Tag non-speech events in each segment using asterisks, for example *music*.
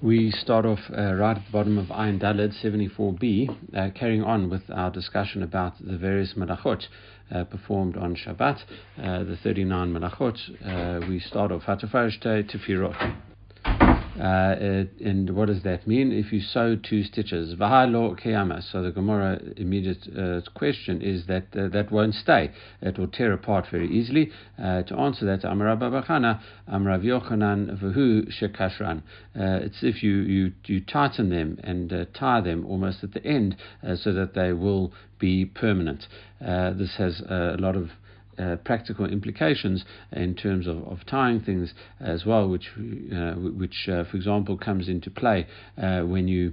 We start off uh, right at the bottom of Ayin Daled 74b, uh, carrying on with our discussion about the various malachot uh, performed on Shabbat, uh, the 39 malachot. Uh, we start off Hatafarishte Tefirot. Uh, and what does that mean? If you sew two stitches, v'halo. So the Gemara immediate uh, question is that uh, that won't stay. It will tear apart very easily. Uh, to answer that, Amar Babachana, Amar Yochanan v'hu shekashran. Uh, it's if you, you, you tighten them and uh, tie them almost at the end so that they will be permanent. this has a lot of uh, practical implications in terms of, of tying things as well, which, uh, which uh, for example, comes into play when you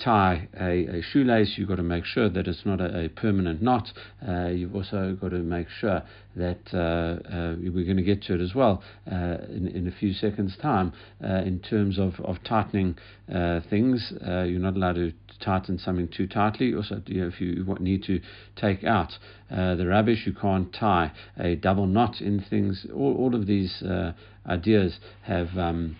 tie a, a, shoelace, you've got to make sure that it's not a, a permanent knot. Uh, you've also got to make sure that uh, uh, we're going to get to it as well uh, in, in a few seconds' time. Uh, in terms of, of tightening things, you're not allowed to tighten something too tightly. Also, you know, if you need to take out the rubbish, you can't tie a double knot in things. All, all of these ideas have. Um,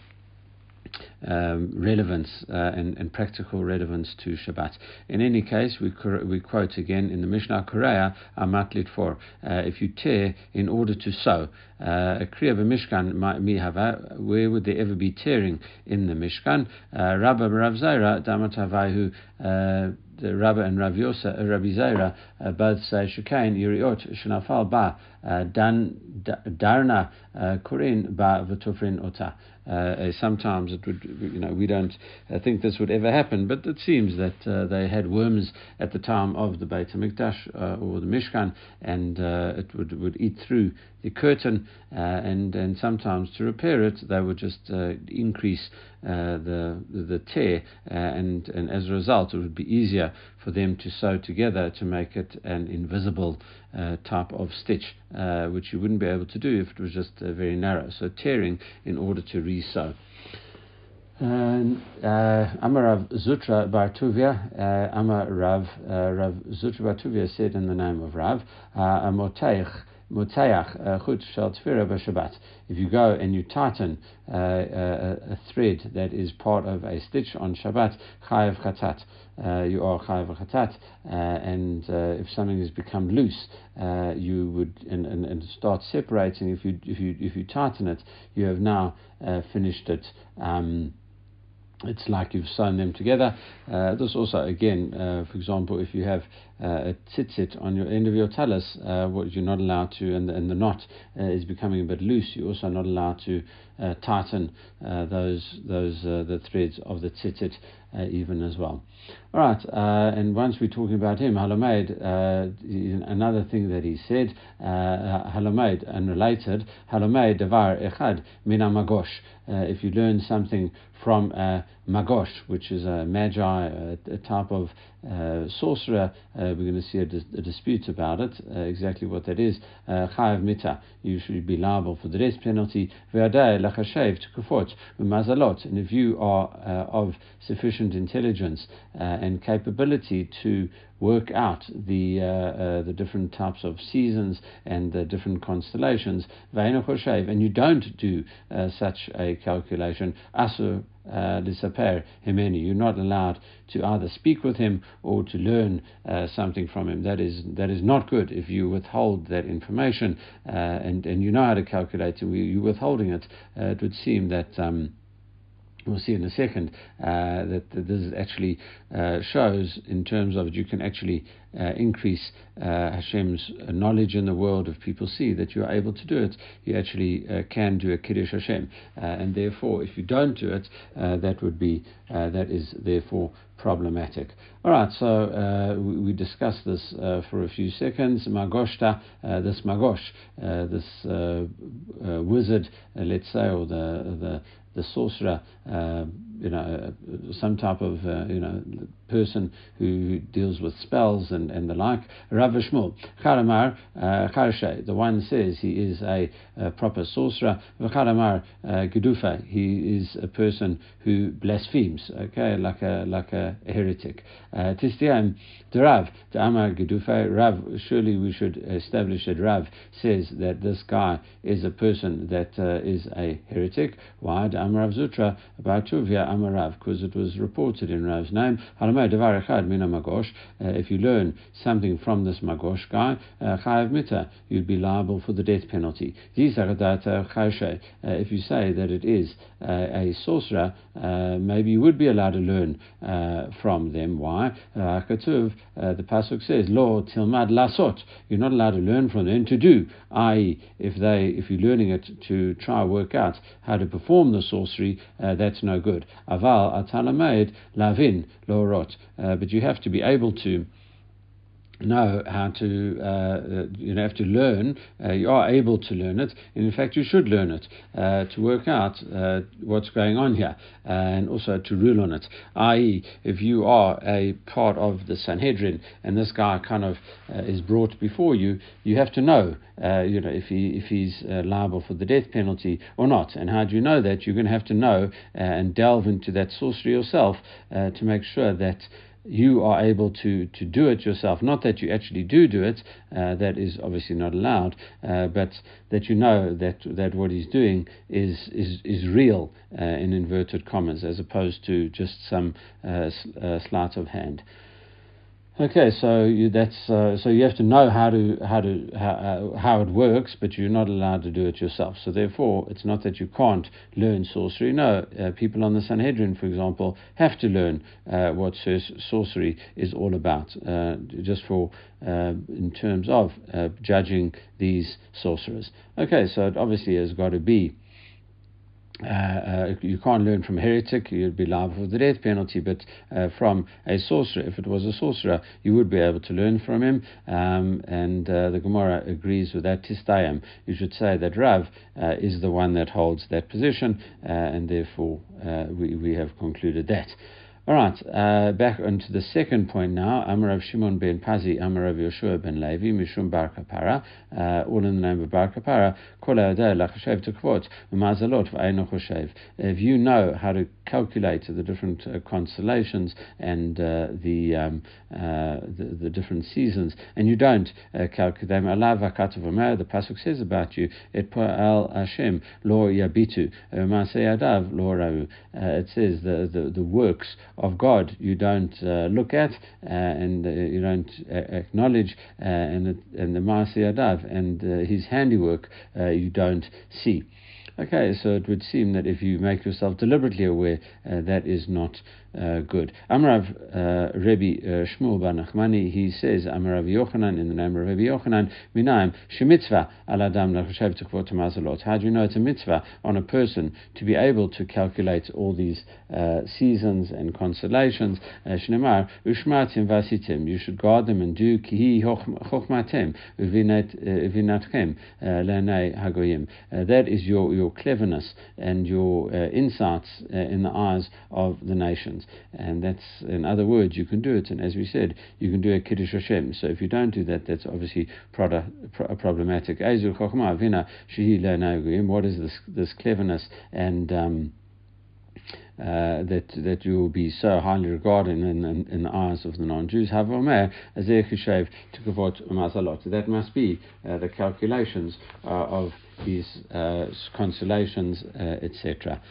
um, relevance uh, and, and, practical relevance to Shabbat. In any case, we, we quote again in the Mishnah Korea, Amatlit for uh, if you tear in order to sew. Uh, a kriya b'mishkan mihava, where would there ever be tearing in the Mishkan? Uh, Rabba Rav Zaira, Damat uh, the Rabba and Rav Yosa, Rabbi Zaira both say Shekain Yiriot Shnafal Ba Uh, Dan Darna uh, Kurin Ba V'Tofrin Ota. Uh, eh, sometimes it would, you know, we don't uh, think this would ever happen, but it seems that uh, they had worms at the time of the Beit HaMikdash uh, or the Mishkan, and it would, would eat through the curtain, and, and sometimes to repair it, they would just increase the, the tear, and, and as a result, it would be easier for them to sew together to make it an invisible uh, type of stitch, uh, which you wouldn't be able to do if it was just uh, very narrow. So tearing in order to resew. Uh, Amar Rav Zutra Bar Tuvia, uh, Amar Rav, uh, Rav Zutra Bar Tuvia said in the name of Rav, Amoteich Mutayach uh, chut shel b'Shabbat. If you go and you tighten uh, a, a, thread that is part of a stitch on Shabbat, chayav chatat. Uh, you are chayav chatat, uh, and uh, if something has become loose, uh, you would and, and, and, start separating. If you if you if you tighten it, you have now finished it. Um, it's like you've sewn them together. Uh, this also, again, uh, for example, if you have uh, a tzitzit on your end of your talus, uh, what you're not allowed to, and the, and the knot uh, is becoming a bit loose, you're also not allowed to uh, tighten those those the threads of the tzitzit even as well. All right, and once we're talking about him, Halomed, another thing that he said, uh, Halomed, and related, Halomed Devar Echad Mina Magosh. If you learn something from uh, Magosh, which is a magi, a, a type of uh, sorcerer. Uh, we're going to see a, dis- a dispute about it, uh, exactly what that is. Uh, chayav mita, you should be liable for the death penalty. lachashev tukufot mazalot. And if you are uh, of sufficient intelligence uh, and capability to work out the uh, the different types of seasons and the different constellations, and you don't do such a calculation, asur uh, disappear himeni. You're not allowed to either speak with him or to learn uh, something from him. That is that is not good. If you withhold that information uh, and and you know how to calculate it, you're withholding it. Uh, it would seem that. Um, we'll see in a second uh, that, that, this actually uh, shows in terms of you can actually uh, increase uh, Hashem's knowledge in the world. If people see that you are able to do it, you actually uh, can do a Kiddush Hashem. Uh, and therefore, if you don't do it, that would be, that is therefore problematic. All right, so we, we, discussed this for a few seconds. Magoshta, this Magosh, this wizard, let's say, or the, the the sorcerer, uh, you know, some type of, uh, you know, person who deals with spells and, and the like. Rav Shmuel, Charamar uh, the one says he is a, a proper sorcerer. Charamar uh, Gedufa, he is a person who blasphemes, okay, like a like a heretic. Uh, Tistiam, Rav, the Amar Gedufa, Rav, surely we should establish that Rav says that this guy is a person that uh, is a heretic. Why? Amar Zutra, about Tuvia, Amarav, because it was reported in Rav's name. Uh, if you learn something from this Magosh guy, uh, Chayav Mita, you'd be liable for the death penalty. Uh, if you say that it is a sorcerer, maybe you would be allowed to learn from them. Why? the pasuk says, "Lo tilmad lasot." You're not allowed to learn from them to do, i.e., if they if you're learning it to try work out how to perform the sorcery, uh, that's no good. Aval atalamed lavin lorot, uh, Uh, but you have to be able to know how to, uh, uh, you have to learn, uh, you are able to learn it, and in fact you should learn it uh, to work out uh, what's going on here and also to rule on it. I.e., if you are a part of the Sanhedrin and this guy kind of uh, is brought before you, you have to know, you know, if he if he's liable for the death penalty or not. And how do you know that? You're going to have to know and delve into that sorcery yourself to make sure that you are able to, to do it yourself. Not that you actually do do it, uh, that is obviously not allowed, uh, but that you know that, that what he's doing is, is, is real, uh, in inverted commas, as opposed to just some uh, uh, sleight of hand. Okay, so you, that's uh, so you have to know how to how to how, uh, how it works, but you're not allowed to do it yourself. So therefore, it's not that you can't learn sorcery. No, uh, people on the Sanhedrin, for example, have to learn uh, what sorcery is all about, uh, just for uh, in terms of judging these sorcerers. Okay, so it obviously has got to be uh, uh, you can't learn from a heretic, you'd be liable for the death penalty, but uh, from a sorcerer, if it was a sorcerer, you would be able to learn from him. Um, and uh, the Gemara agrees with that. Tistayim, you should say that Rav uh, is the one that holds that position, uh, and therefore we, we have concluded that. All right, uh, back onto the second point now. Amarav Shimon ben Pazi, Amarav Yoshua ben Levi, Mishum Bar Kappara, uh, all in the name of Bar Kappara. If you know how to calculate the different uh, constellations and uh, the, um, uh, the, the different seasons, and you don't uh, calculate them, the pasuk says about you, et al Hashem lo yabitu, lo rau. It says the, the, the works of God you don't look at and you don't acknowledge, and, and the Maaseh Adav and his handiwork you don't see. Okay, so it would seem that if you make yourself deliberately aware, uh, that is not uh, good. Amrav uh, Rebbe uh, Shmuel Bar Nachmani, he says, Amrav Yochanan, in the name of Rebbe Yochanan, Minaim, Shemitzvah al Adam mazalot. How do you know it's a mitzvah on a person to be able to calculate all these uh, seasons and constellations? Uh, Shnemar, Ushmatim Vasitim, you should guard them and do Kihi Chochmatem, Uvinatchem, uh, Lenei Hagoyim. That is your, your cleverness and your insights in the eyes of the nations and that's in other words you can do it. And as we said, you can do a kiddush Hashem. So if you don't do that, that's obviously pro- pro- problematic. What is this this cleverness and um, uh, that that you will be so highly regarded in, in, in the eyes of the non-Jews. That must be uh, the calculations uh, of these uh, constellations, uh, etc.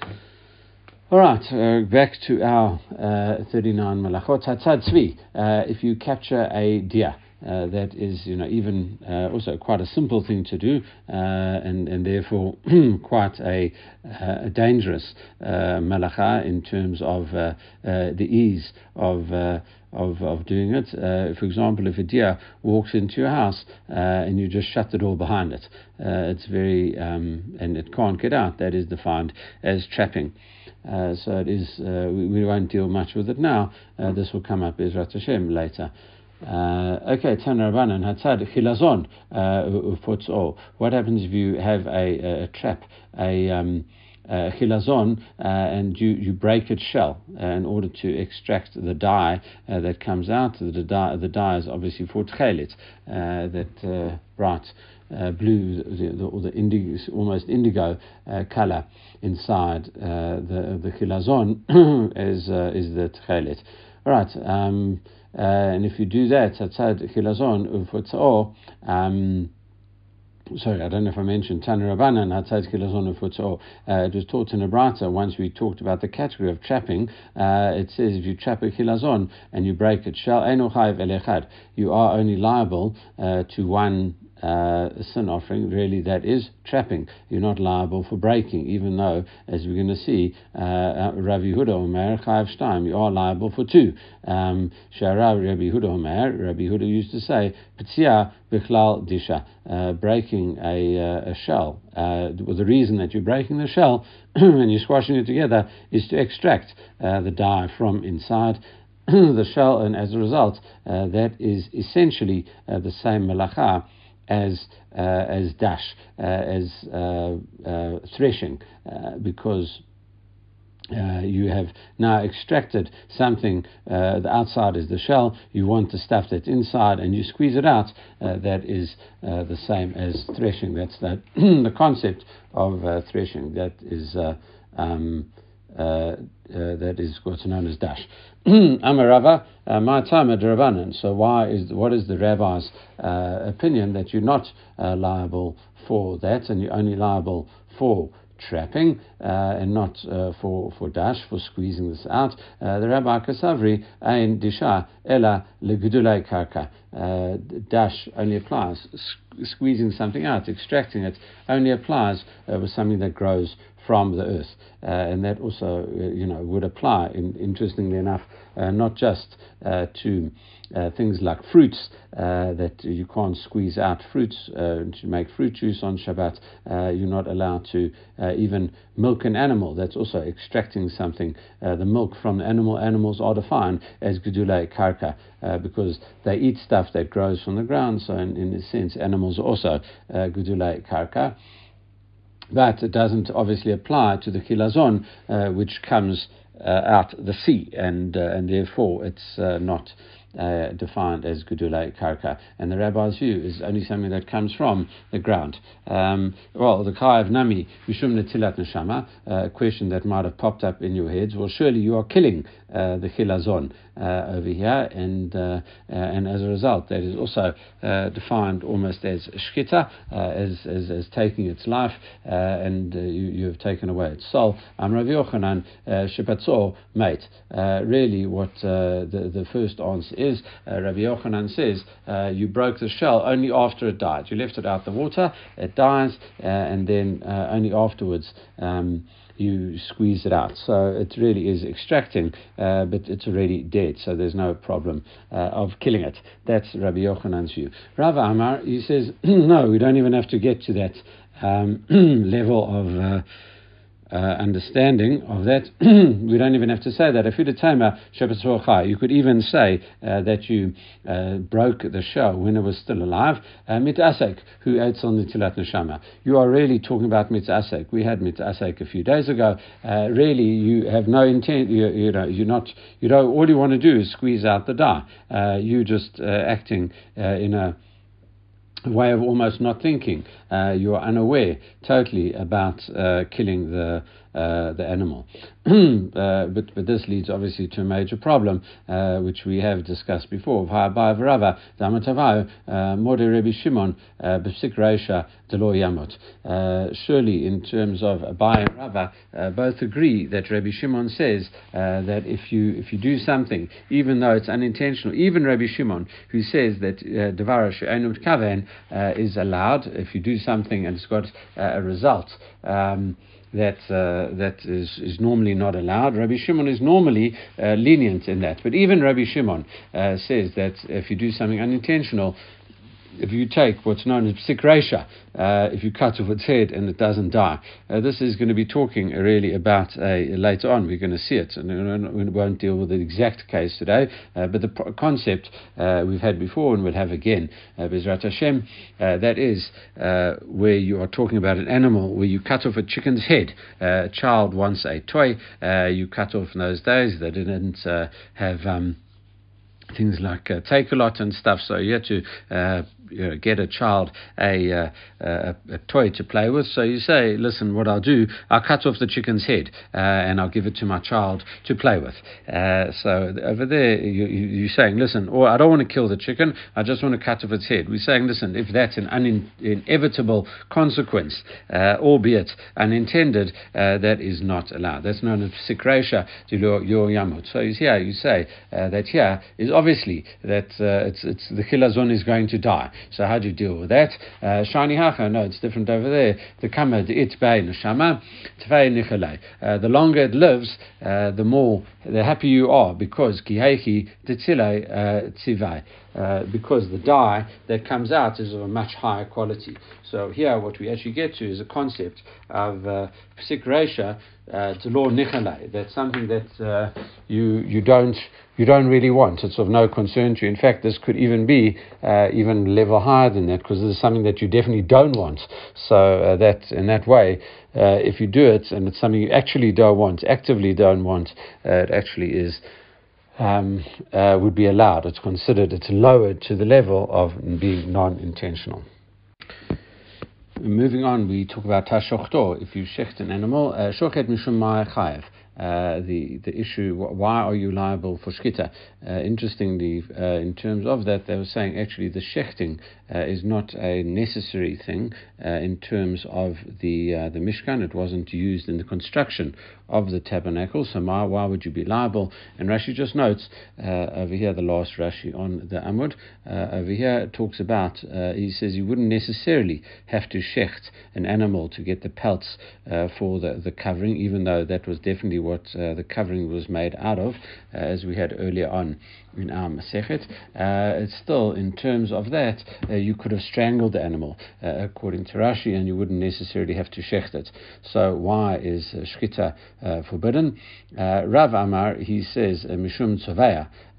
All right, uh, back to our uh, 39 malachot. Hatzad tzvi, uh, if you capture a deer, uh, that is, you know, even uh, also quite a simple thing to do, uh, and and therefore *clears throat* quite a, a dangerous malacha in terms of the ease of. of, of doing it. for example, if a deer walks into your house and you just shut the door behind it, it's very, um, and it can't get out, that is defined as trapping. Uh, so it is. Uh, we, we, won't deal much with it now. Uh, this will come up Ezrat Hashem later. Uh, okay, Tan Rabbanan Hatzad Chilazon puts all. What happens if you have a, a trap, a um, uh, chilazon, uh, and you, you break its shell uh, in order to extract the dye uh, that comes out. The dye, the dye is obviously for tchelet, uh, that bright uh, blue the, the, or the indigo, almost indigo color inside the the chilazon *coughs* is is the tchelet. All right, um, and if you do that, atzad chilazon um sorry, I don't know if I mentioned Tanur Rabbanan, uh, it was taught in Abrata once we talked about the category of trapping. Uh, it says if you trap a chilazon and you break it, shall you are only liable uh, to one uh, sin offering, really that is trapping. You're not liable for breaking, even though, as we're going to see, uh, uh Rav Yehuda Omer Chayav Shtaim, you are liable for two. Um, Sharav Rabbi Yehuda Omer, Rabbi Yehuda used to say, Petzia Bichlal Disha, uh, breaking a, a shell. Uh, the reason that you're breaking the shell *clears throat* and you're squashing it together is to extract the dye from inside. *clears throat* the shell, and as a result, that is essentially the same melacha as uh, as dash, uh, as uh, threshing, because uh, you have now extracted something, uh, the outside is the shell, you want the stuff that's inside and you squeeze it out, uh, that is the same as threshing. That's the, *clears throat* the concept of threshing. That is um, uh, uh, that is what's known as dash. *clears throat* Amarava, uh, my time at Rabbanan. So why is what is the rabbi's uh, opinion that you're not liable for that and you're only liable for trapping and not for, for dash, for squeezing this out. The Rabbi Kasavri, Ein Disha, Ella Legudulei Karka. Dash only applies, squeezing something out, extracting it, only applies with something that grows from the earth, uh, and that also, uh, you know, would apply. In, interestingly enough, uh, not just uh, to uh, things like fruits that you can't squeeze out fruits to make fruit juice on Shabbat. you're not allowed to even milk an animal. That's also extracting something. the milk from the animal. Animals are defined as gedulei karka because they eat stuff that grows from the ground. So, in, in a sense, animals are also uh, gedulei karka. That doesn't obviously apply to the chilazon, uh, which comes uh, out the sea, and uh, and therefore it's uh, not uh, defined as Gedulei Karka. And the rabbi's view is only something that comes from the ground. Um, well, the Chayav Nami, Mishum Netilat Neshama, uh, a question that might have popped up in your heads. Well, surely you are killing uh, the Chilazon uh, over here, and uh, and as a result, that is also defined almost as Shkita, as, as, as taking its life, and you, you have taken away its soul. I'm Rav Yochanan Shepatzor, mate. really, what the, the first answer is, uh, Rabbi Yochanan says, uh, you broke the shell only after it died. You left it out the water, it dies, uh, and then uh, only afterwards. Um, you squeeze it out. So it really is extracting, uh, but it's already dead, so there's no problem uh, of killing it. That's Rabbi Yochanan's view. Rav Amar, he says, *clears throat* no, we don't even have to get to that um, *clears throat* level of uh, understanding of that, *clears throat* we don't even have to say that. If you you could even say uh, that you uh, broke the show when it was still alive. Uh, mitasek, who ate on the tilat neshama. You are really talking about mitasek. We had mitasek a few days ago. Uh, really, you have no intent. You, you know, you're not. You know, all you want to do is squeeze out the dye. Uh, you just acting in a way of almost not thinking. Uh, you are unaware totally about uh, killing the uh, the animal. *clears throat* Uh, but, but this leads obviously to a major problem, uh, which we have discussed before. Uh, surely, in terms of Abai and Rava, both agree that Rabbi Shimon says that if you if you do something, even though it's unintentional, even Rabbi Shimon, who says that Devara She'enut Kaven is allowed, if you do something and it's got a result. Um, that uh, that is, is normally not allowed. Rabbi Shimon is normally uh, lenient in that, but even Rabbi Shimon uh, says that if you do something unintentional, if you take what's known as psikresha, uh, if you cut off its head and it doesn't die, uh, this is going to be talking really about uh, later on. We're going to see it, and we won't deal with the exact case today. Uh, but the concept uh, we've had before and we'll have again, uh, Bezrat Hashem, that is where you are talking about an animal where you cut off a chicken's head. a child wants a toy, you cut off in those days. They didn't have. Um, things like uh, lot and stuff. So you have to uh, you know, get a child a, uh, a, a, toy to play with. So you say, listen, what I'll do, I'll cut off the chicken's head uh, and I'll give it to my child to play with. Uh, so over there, you, you, are saying, listen, or I don't want to kill the chicken, I just want to cut off its head. We're saying, listen, if that's an un- inevitable consequence, uh, albeit unintended, uh, that is not allowed. That's known as sikresha yamut. So here you say uh, that here is obviously that it's, it's the chilazon is going to die. So how do you deal with that? Uh, Shani hacha, no, it's different over there. The kamad it bay neshama, tfei nichalei. Uh, the longer it lives, uh, the more the happier you are because kihechi tetzile uh, tzivai. Uh, because the dye that comes out is of a much higher quality. So here, what we actually get to is a concept of uh, uh, to law nichalei. That's something that uh, you you don't you don't really want. It's of no concern to you. In fact, this could even be uh, even level higher than that because this is something that you definitely don't want. So uh, that in that way, uh, if you do it and it's something you actually don't want, actively don't want, uh, it actually is. Um, would be allowed. It's considered, it's lowered to the level of being non intentional. Moving on, we talk about tashochto. If you shecht an animal, uh, shochet mishum chayev. Uh, the the issue why are you liable for shkita? Uh, interestingly, uh, in terms of that, they were saying actually the shechting uh, is not a necessary thing uh, in terms of the the mishkan. It wasn't used in the construction of the tabernacle, so why, why would you be liable? And Rashi just notes over here the last Rashi on the Amud over here it talks about he says you wouldn't necessarily have to shecht an animal to get the pelts for the the covering, even though that was definitely what uh, the covering was made out of, uh, as we had earlier on in our Masechet. Uh, it's still, in terms of that, uh, you could have strangled the animal, uh, according to Rashi, and you wouldn't necessarily have to shecht it. So, why is uh, shkita forbidden? Rav Amar, he says, Mishum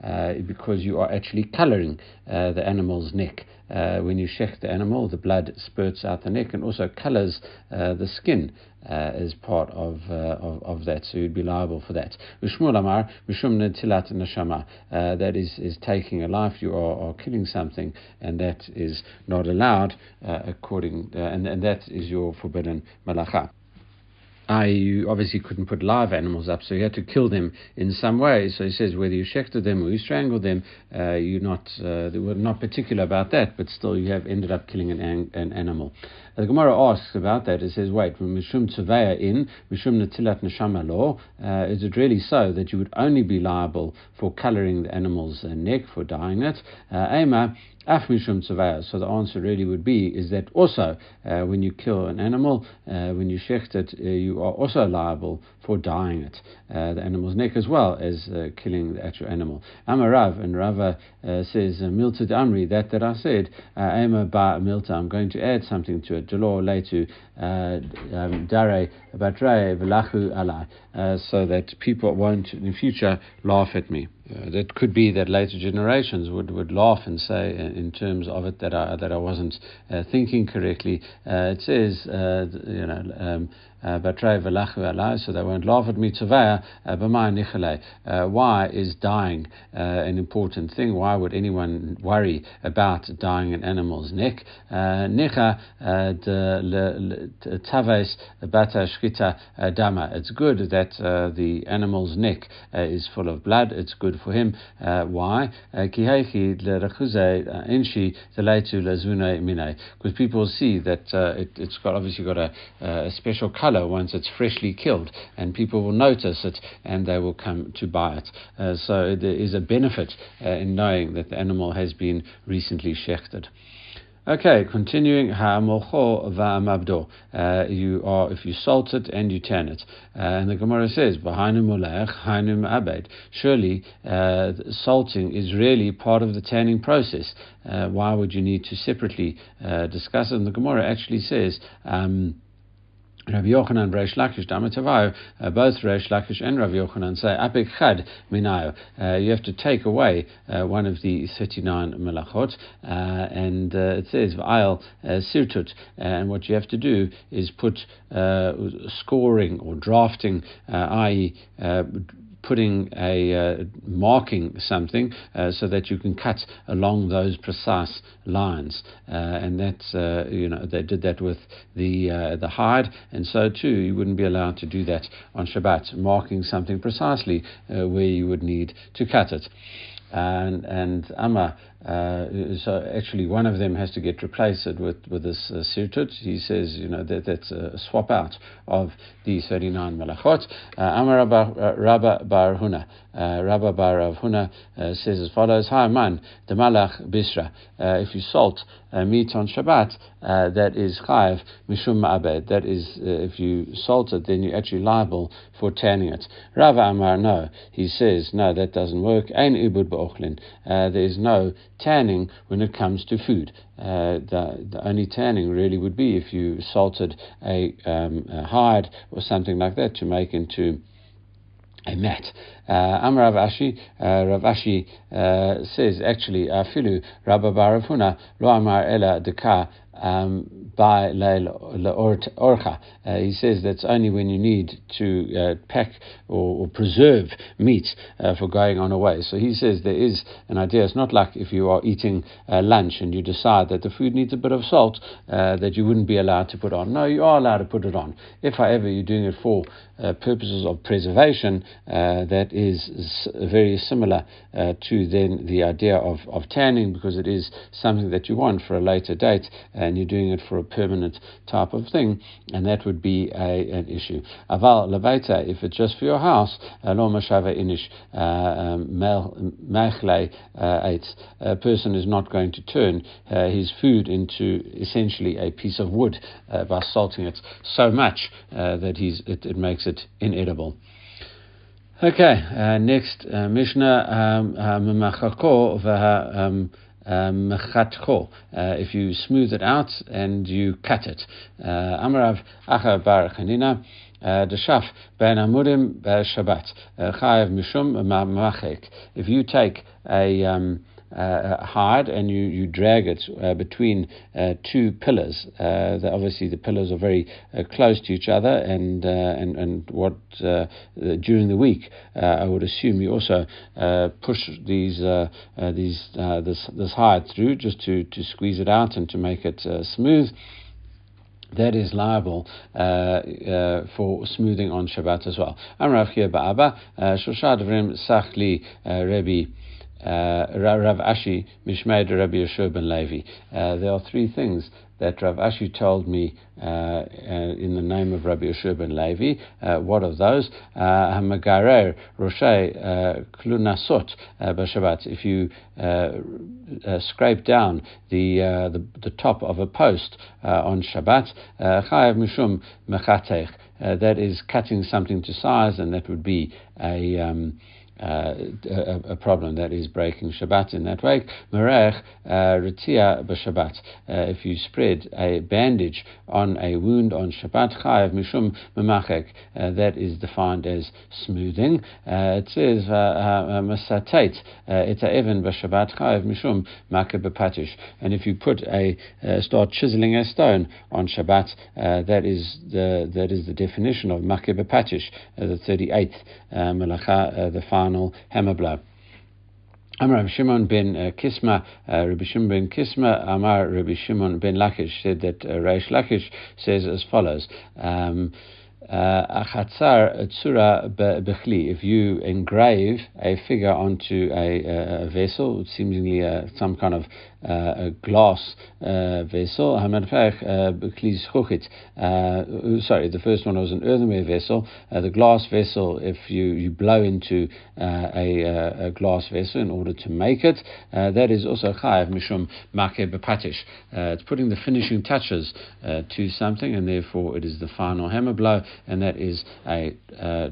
Tzovaya, because you are actually coloring the animal's neck. Uh, when you shecht the animal, the blood spurts out the neck and also colors uh, the skin uh, as part of, uh, of, of that, so you'd be liable for that. Amar, neshama. Uh, that is, is taking a life, you are, are killing something, and that is not allowed uh, according, and, and that is your forbidden malacha. I, you obviously couldn't put live animals up, so you had to kill them in some way. So he says whether you shechted them or you strangled them, uh, you're not, uh, they were not particular about that, but still you have ended up killing an, an animal. The Gemara asks about that. It says, wait, Mishum Tzeveya in, Mishum Natilat Neshama law, uh, is it really so that you would only be liable for colouring the animal's uh, neck, for dyeing it? Uh, Af Mishum Tzeveya. So the answer really would be is that also uh, when you kill an animal, uh, when you shecht it, uh, you are also liable for dyeing it, the animal's neck as well as killing the actual animal. Amarav and Rava says Milta Amri that that I said Ema ba Milta. I'm going to add something to it. Jalor leitu um, dare batre v'lachu alai, so that people won't in the future laugh at me. Uh, that could be that later generations would, would laugh and say, uh, in terms of it, that I that I wasn't uh, thinking correctly. it says, you know, um, uh, so they won't laugh at me. Tzavaya, uh, uh, Why is dying an important thing? Why would anyone worry about dying an animal's neck? Taves bata shkita dama. It's good that the animal's neck is full of blood. It's good for him. Uh, why? Uh, because uh, people see that it, has got obviously got a, a special color once it's freshly killed, and people will notice it and they will come to buy it. Uh, so there is a benefit uh, in knowing that the animal has been recently shechted. Okay, continuing ha'amocho va'amabdo. Uh, you are if you salt it and you tan it, uh, and the Gemara says b'hainu molech hainu abed. Surely, uh, salting is really part of the tanning process. Uh, why would you need to separately uh, discuss it? And the Gemara actually says. Um, Rabbi Yochanan Reish Lakish Damatavayo, uh, both Reish Lakish and Rabbi Yochanan say Apik Chad Minayo. Uh, you have to take away uh, one of the 39 melachot, uh, and uh, it says V'ayel uh, Sirtut, and what you have to do is put scoring or drafting, i.e., putting a uh, marking something uh, so that you can cut along those precise lines, uh, and that's uh, you know they did that with the uh, the hide, and so too you wouldn't be allowed to do that on Shabbat, marking something precisely where you would need to cut it and and Amma. Uh, so actually, one of them has to get replaced with with this uh, sirtut. He says, you know, that that's a swap out of the 39 malachot. Uh, Amar Rabba Bar Huna. Uh, Rabba Bar Rav Huna uh, says as follows: Hi man, the malach bisra. Uh, if you salt uh, meat on Shabbat, uh, that is chayav mishum ma'abed. That is, uh, if you salt it, then you're actually liable for tanning it. Rava Amar, no. He says, no, that doesn't work. Ein ubud ba'ochlin. There is no tanning when it comes to food. Uh, the, the only tanning really would be if you salted a, um, a hide or something like that to make into a mat. Uh, Amar Rav Ashi, uh, Rav Ashi uh, says actually, Afilu Rabba Baravuna Lo Amar Ela Deka um, by orcha. Uh, he says that's only when you need to uh, pack or, or, preserve meat uh, for going on away. So he says there is an idea. It's not like if you are eating uh, lunch and you decide that the food needs a bit of salt uh, that you wouldn't be allowed to put on. No, you are allowed to put it on. If, however, you're doing it for uh, purposes of preservation, that is very similar to then the idea of, of tanning because it is something that you want for a later date and you're doing it for a permanent type of thing, and that would be a, an issue. Aval levaita, if it's just for your house, lo mashava inish uh, um, machle uh, a person is not going to turn uh, his food into essentially a piece of wood by salting it so much that he's, it, it makes it inedible. Okay, uh, next uh, Mishnah, Memachako um, um uh, if you smooth it out and you cut it. Uh, Amarav Acha Bar Chanina. Deshaf uh, ben amurim Shabbat chayav mishum machek. If you take a um, uh, and you, you drag it uh, between uh, two pillars. Uh, the, obviously, the pillars are very uh, close to each other, and uh, and and what during the week I would assume you also push these these this this hide through just to, to squeeze it out and to make it smooth that is liable uh, uh, for smoothing on Shabbat as well. I'm Amrav Ba'aba, Shoshad Vrim Sachli Rebbe uh, Rav Ashi Mishmaid Rabbi Yeshua ben Levi. Uh, there are three things that Rav Ashi told me uh, uh, in the name of Rabbi Yeshua ben Levi. Uh, what of those? Hamagarer Roshei Klunasot B'Shabbat. If you scrape down the, the, the top of a post on Shabbat, Chayav Mishum Mechatech. That is cutting something to size, and that would be a um, uh, a, a, problem that is breaking Shabbat in that way. Merech uh, retia b'Shabbat. Uh, if you spread a bandage on a wound on Shabbat, chayav mishum memachek. Uh, that is defined as smoothing. Uh, it says uh, masatet et even b'Shabbat chayav mishum make b'patish. And if you put a start chiseling a stone on Shabbat, that is the that is the definition of make b'patish, the thirty eighth malacha, the final final hammer blow. Amar Rabbi Shimon ben uh, Kisma, uh, Rabbi Shimon ben Kisma, Amar Rabbi Shimon ben Lakish said that uh, Reish Lakish says as follows. Um, Achatzar tsura bechli. If you engrave a figure onto a, a vessel, seemingly uh, some kind of uh, a glass uh, vessel. Uh, sorry, the first one was an earthenware vessel. Uh, the glass vessel, if you, you blow into uh, a, a, glass vessel in order to make it, that is also chayav mishum make bepatish. It's putting the finishing touches to something, and therefore it is the final hammer blow, and that is a uh,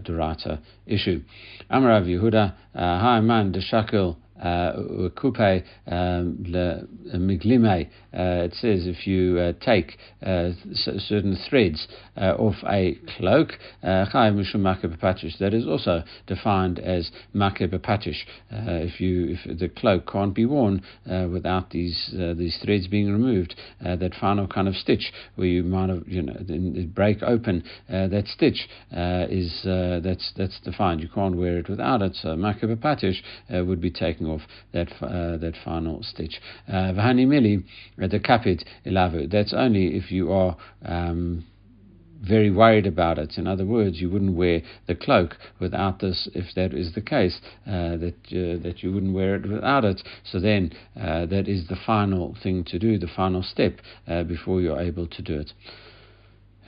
issue. Amarav Yehuda, hi man, deshakil Uh, kupe um, uh, miglime. Uh, it says if you take certain threads off a cloak, that is also defined as make bepatish. If you if the cloak can't be worn without these these threads being removed, that final kind of stitch where you might have you know break open that stitch is that's that's defined. You can't wear it without it. So make bepatish would be taking off that uh, that final stitch. Uh, V'hani mili the kapit ilavu. That's only if you are. Um, very worried about it. In other words, you wouldn't wear the cloak without this. If that is the case, uh, that uh, that you wouldn't wear it without it. So then, uh, that is the final thing to do, the final step uh, before you're able to do it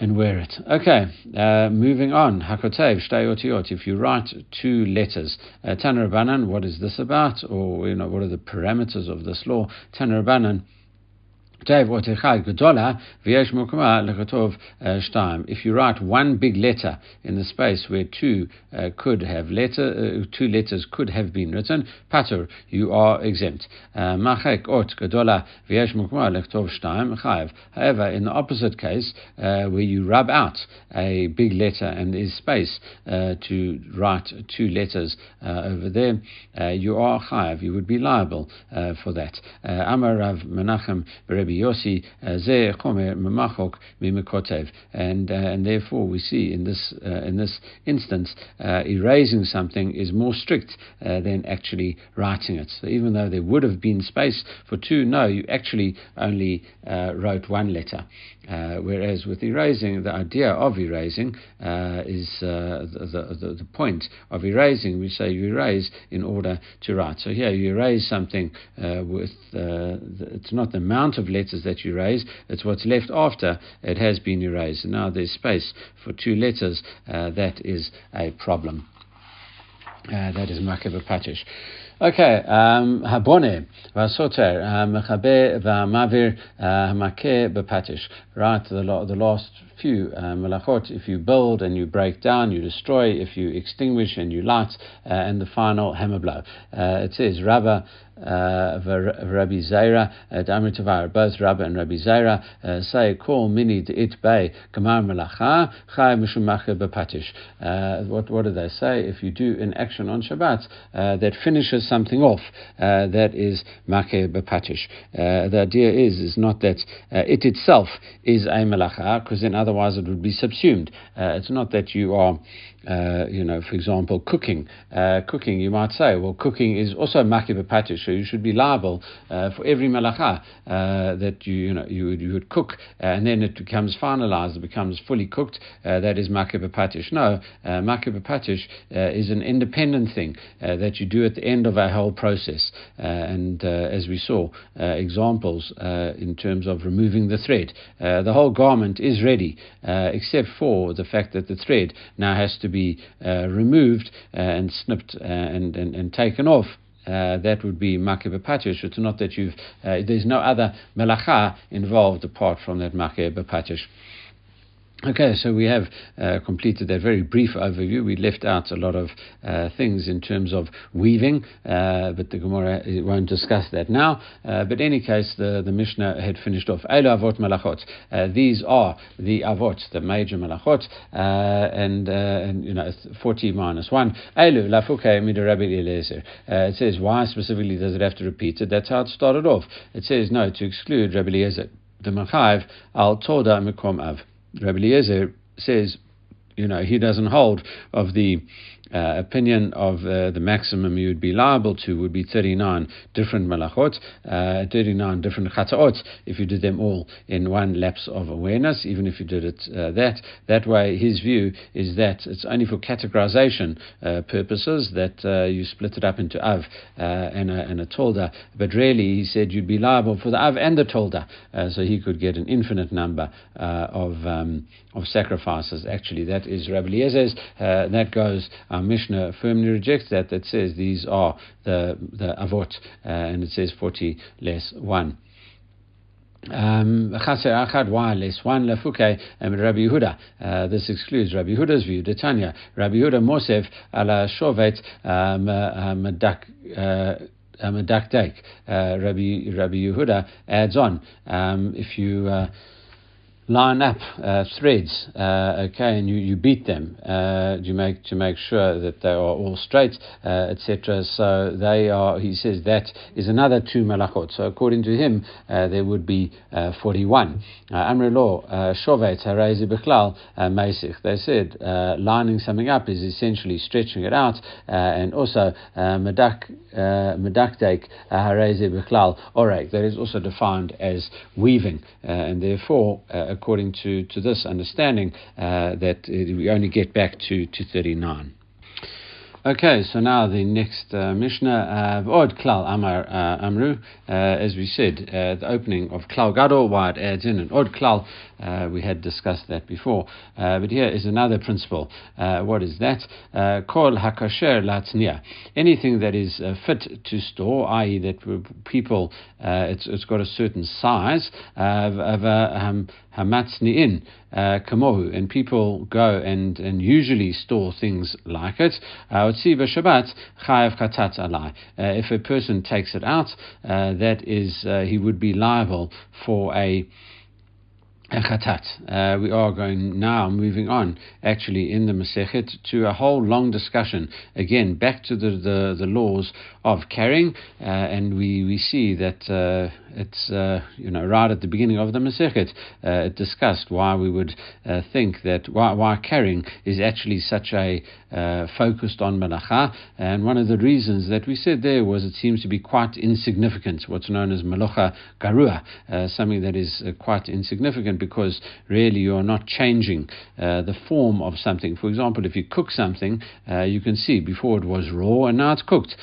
and wear it. Okay, uh, moving on. Hakotev, shtei If you write two letters, uh, Tanarabanan, what is this about? Or, you know, what are the parameters of this law? Uh, if you write one big letter in the space where two uh, could have letter, uh, two letters could have been written, pater, you are exempt. Uh, However, in the opposite case, uh, where you rub out a big letter and there's space uh, to write two letters over there, you are chayav. You would be liable for that. Amar Rav Menachem Rabbi Yossi uh, and uh, and therefore we see in this uh, in this instance erasing something is more strict than actually writing it. So even though there would have been space for two, no, you actually only wrote one letter. Uh, whereas with erasing, the idea of erasing uh, is uh, the, the, the point of erasing. We say you erase in order to write. So here you erase something with it's not the amount of letters that you erase, it's what's left after it has been erased. And now there's space for two letters, uh, that is a problem. Uh, that is make bepatish. Okay, um, habone vasoter uh, mechabe v'mavir hamake bepatish. Right, the, last few uh, malachot. If you build and you break down, you destroy. If you extinguish and you light, uh, and the final hammer blow. Uh, it says Rabba uh, Rabbi Zaira, uh, Damir Tavar, both Rabbi and Rabbi Zaira uh, say, call mini it bay, Kamar Melacha, Chai Mishumacha Bepatish. Uh, what, what do they say? If you do an action on Shabbat uh, that finishes something off, uh, that is Make Bepatish. the idea is, is not that it itself is a Melacha, because then otherwise it would be subsumed. it's not that you are uh, you know, for example, cooking. Uh, cooking, you might say, well, cooking is also make bepatish, you should be liable uh, for every malacha uh, that you, you know, you would, you would cook, uh, and then it becomes finalized, it becomes fully cooked. that is make bepatish. No, uh, make bepatish is an independent thing that you do at the end of a whole process. and as we saw, examples in terms of removing the thread, the whole garment is ready, except for the fact that the thread now has to be uh, removed uh, and snipped uh, and, and, and taken off. Uh, that would be b'patish. It's not that you've, uh, there's no other melacha involved apart from that b'patish. Okay, so we have uh, completed that very brief overview. We left out a lot of uh, things in terms of weaving, uh, but the Gemara won't discuss that now. Uh, but in any case, the, the Mishnah had finished off. Avot malachot. Uh, these are the avot, the major malachot, uh, and, and you know, 40 minus 1. Elu lafuke mida Rabbi Eliezer. It says, why specifically does it have to repeat it? That's how it started off. It says, no, to exclude Rabbi Eliezer. The Machayev al Toda Mikom Av. Rabbi Eliezer says, you know, he doesn't hold of the uh, opinion of uh, the maximum you would be liable to would be 39 different malachot, uh, 39 different chataot, if you did them all in one lapse of awareness, even if you did it uh, that. That way, his view is that it's only for categorization uh, purposes that uh, you split it up into av and, a, and a tolda, but really, he said you'd be liable for the av and the tolda, so he could get an infinite number of, um, of sacrifices. Actually, that is Rabbi Eliezer's, that goes our Mishnah firmly rejects that, that says these are the, the avot, uh, and it says 40 less 1. Um, Yehuda. Uh, this excludes Rabbi Yehuda's view. Detanya Rabbi Yehuda Mosef ala shovet um, uh, medak Medakdek. Rabbi, Rabbi Yehuda adds on, um, if you line up uh, threads, uh, okay, and you, you beat them uh, to make to make sure that they are all straight, uh, etc. So they are. He says that is another two malachot. So according to him, uh, there would be uh, 41. Amri law shovet harezi bechlal meisich. They said lining something up is essentially stretching it out, and also medak medakdek harezi bechlal orek. That is also defined as weaving, and therefore according to, to this understanding, uh, that we only get back to, to 39. Okay, so now the next uh, Mishnah, uh, Od Klal Amar uh, Amru, uh, as we said, uh, the opening of Klal Gadol, why it adds in an Od Klal, uh, we had discussed that before. but here is another principle. what is that? Kol Hakasher Latznia. Anything that is fit to store, i.e., that people, it's, it's got a certain size, of, of um, hamatzni'in uh, kamohu, and people go and, and usually store things like it. Uh, Shabbat chayav katat alai. Uh, if a person takes it out, uh, that is, uh, he would be liable for a Chatat. Uh, we are going now, moving on, actually, in the Masechet to a whole long discussion. Again, back to the, the, the laws of carrying, uh, and we, we see that uh, it's uh, you know right at the beginning of the Masechet uh, it discussed why we would uh, think that why, why carrying is actually such a uh, focused on malacha and one of the reasons that we said there was it seems to be quite insignificant what's known as malacha garua something that is quite insignificant because really you're not changing the form of something. For example if you cook something you can see before it was raw and now it's cooked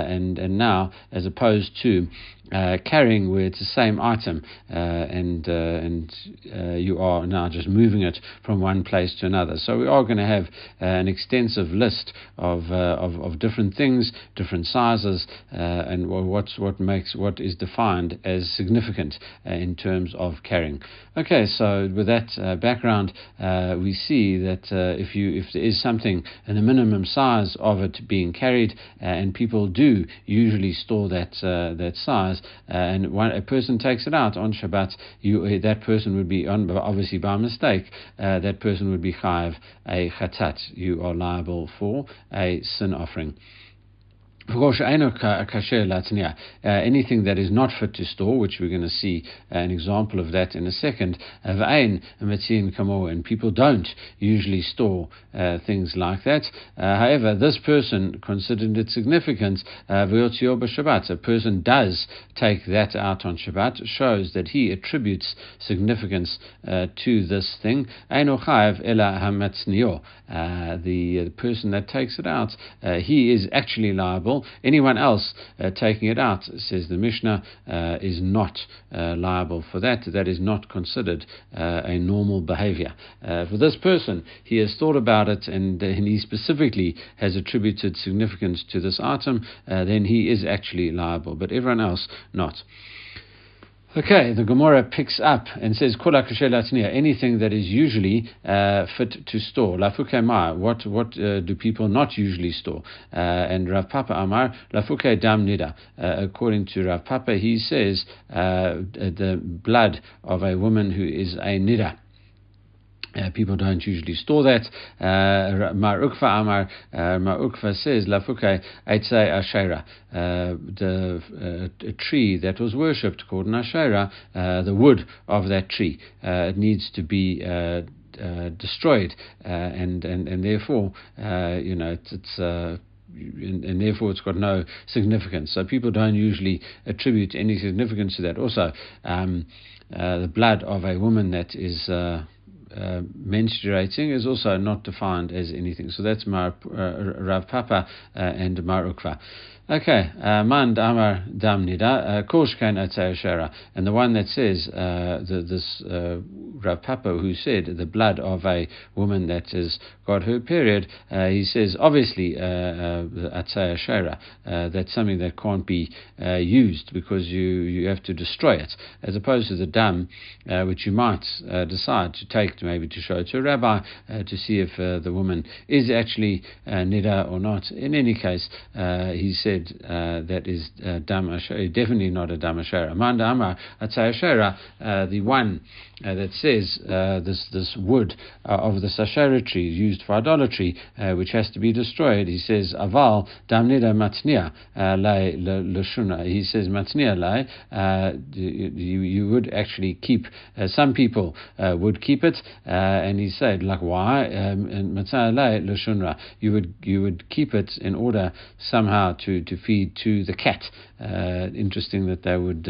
and and now as opposed to uh, carrying where it's the same item uh, and uh, and uh, you are now just moving it from one place to another. So we are going to have uh, an extensive list of, uh, of, of different things, different sizes, and what's what makes what is defined as significant in terms of carrying. Okay, so with that background, we see that if you if there is something and the minimum size of it being carried, and people do usually store that that size and when a person takes it out on Shabbat, you, uh, that person would be, on, obviously by mistake, uh, that person would be chayiv a chatat. You are liable for a sin offering. Uh, anything that is not fit to store, which we're going to see an example of that in a second, and people don't usually store uh, things like that. Uh, however, this person considered it significant. Uh, a person does take that out on Shabbat, shows that he attributes significance uh, to this thing. Uh, the person that takes it out, he is actually liable Anyone else uh, taking it out, says the Mishnah, uh, is not uh, liable for that. That is not considered uh, a normal behavior. Uh, for this person, he has thought about it and, and he specifically has attributed significance to this item, then he is actually liable, but everyone else not. Okay, the Gemara picks up and says, anything that is usually uh, fit to store. What what uh, do people not usually store? Uh, and Rav Papa Amar, Lafuke Dam Nida. Uh, according to Rav Papa, he says uh, the blood of a woman who is a Nida. Uh, people don't usually store that. Uh, Mar Amar, uh, Mar says, Lafuke Eitze Ashera, uh, the uh, tree that was worshipped called an Ashera, uh, the wood of that tree, it needs to be destroyed, and, and, and therefore, you know, it's, it's and, and, therefore it's got no significance. So people don't usually attribute any significance to that. Also, um, uh, the blood of a woman that is uh, uh, menstruating is also not defined as anything. So that's Mar, uh, Rav Papa uh, and Mar Ukva. Okay, uh, man damar dam uh, koshkan shera, and the one that says uh, the, this Rav Papa, who said the blood of a woman that has got her period, uh, he says obviously uh, uh, atzaya shera, uh, that's something that can't be used because you you have to destroy it, as opposed to the dam, which you might decide to take to maybe to show to a rabbi to see if the woman is actually nida or not. In any case, he said that is dam definitely not a dam. Amanda Amar atzaya uh, the one uh, that says uh, this this wood uh, of the sashera tree used for idolatry, uh, which has to be destroyed. He says aval damnida matnia leshuna. He says matnia lay. You you would actually keep. some people would keep it, and he said like why um, leshunra. You would you would keep it in order somehow to to feed to the cat. interesting that they would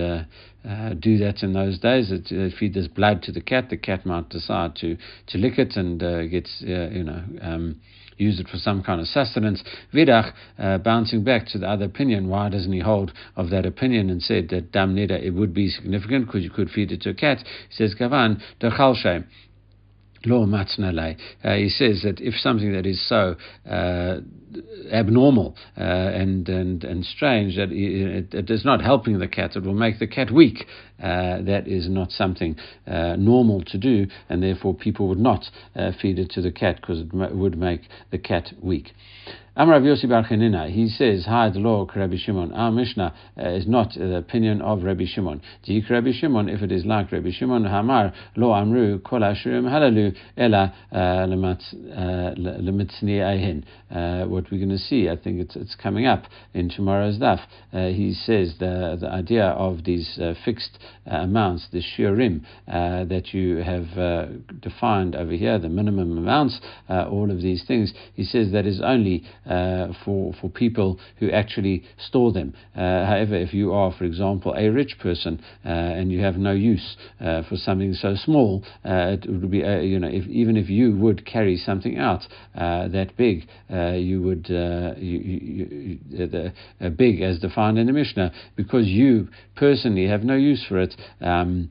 uh, do that in those days. It, it feed this blood to the cat. The cat might decide to, to lick it and uh, get, uh, you know, um, use it for some kind of sustenance. Vidach, uh, bouncing back to the other opinion, why doesn't he hold of that opinion and said that dam nida, it would be significant because you could feed it to a cat? He says, Gavan, derchalshem. Law matnale. Uh, he says that if something that is so uh, abnormal uh, and, and, and strange that it, it is not helping the cat, it will make the cat weak. Uh, that is not something uh, normal to do, and therefore people would not uh, feed it to the cat because it would make the cat weak. Amar Rav Yossi Bar Chanina, he says, Hi, lo Rabbi Shimon. Our Mishnah uh, is not the opinion of Rabbi Shimon. Dik Rabbi Shimon, if it is like Rabbi Shimon, Hamar, lo amru, kol ashurim halalu, ela uh, lemitzni ahin. Uh, what we're going to see, I think it's, it's coming up in tomorrow's daf. Uh, he says the, the idea of these uh, fixed amounts, the shiurim that you have defined over here, the minimum amounts, all of these things, he says that is only uh, for, for people who actually store them. Uh, however, if you are, for example, a rich person uh, and you have no use uh, for something so small, it would be, you know, if, even if you would carry something out that big, you would, you, you, you, the, big as defined in the Mishnah, because you personally have no use for it. Um,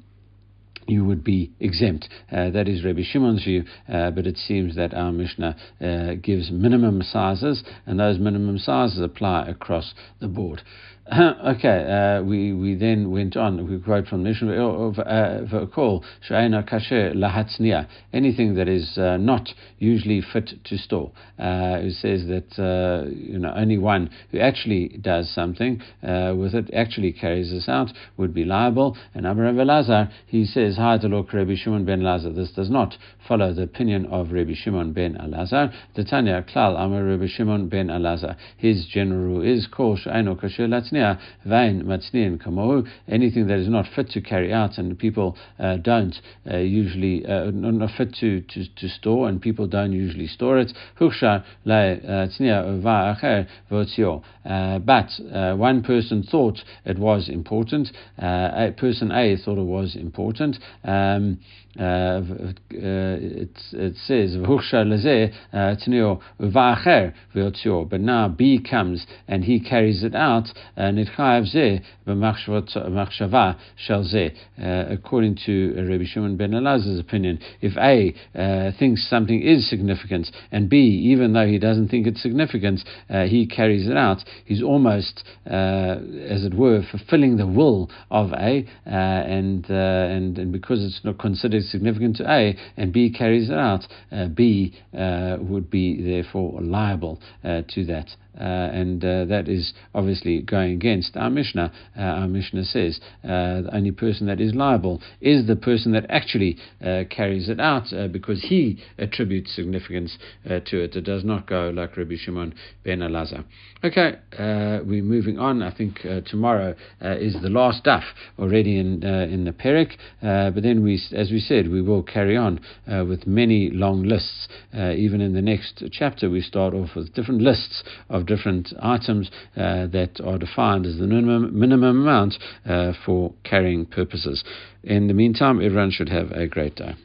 you would be exempt. Uh, that is Rabbi Shimon's view, uh, but it seems that our Mishnah uh, gives minimum sizes, and those minimum sizes apply across the board. *laughs* okay, uh, we, we then went on. We quote from the Mishnah of a call Shaina Kasher Lahatznia, anything that is uh, not usually fit to store. Uh, it says that uh, you know only one who actually does something uh, with it, actually carries this out, would be liable. And Abu Lazar, he says, look Rabbi Shimon ben Lazar. This does not follow the opinion of Rabbi Shimon ben Elazar. The Tanya Klal Amar Rabbi Shimon ben Elazar. His general rule is call Shaina Kasher Anything that is not fit to carry out and people uh, don't uh, usually, uh, not fit to, to, to store and people don't usually store it. Huksha uh, but uh, one person thought it was important, uh, person A thought it was important. Um, uh, it, it says but now B comes and he carries it out and it according to Rabbi Shimon ben Elazar's opinion if A uh, thinks something is significant and B even though he doesn't think it's significant uh, he carries it out he's almost as it were fulfilling the will of A and, and and because it's not considered is significant to A and B carries it out, uh, B uh, would be therefore liable uh, to that. Uh, and uh, that is obviously going against our Mishnah. Uh, our Mishnah says uh, the only person that is liable is the person that actually uh, carries it out uh, because he attributes significance to it. It does not go like Rabbi Shimon ben Elazar. Okay, we're moving on. I think tomorrow is the last daf already in in the Perek, but then we, as we said, we will carry on with many long lists. even in the next chapter, we start off with different lists of different items uh, that are defined as the minimum, minimum amount uh, for carrying purposes. In the meantime, everyone should have a great day.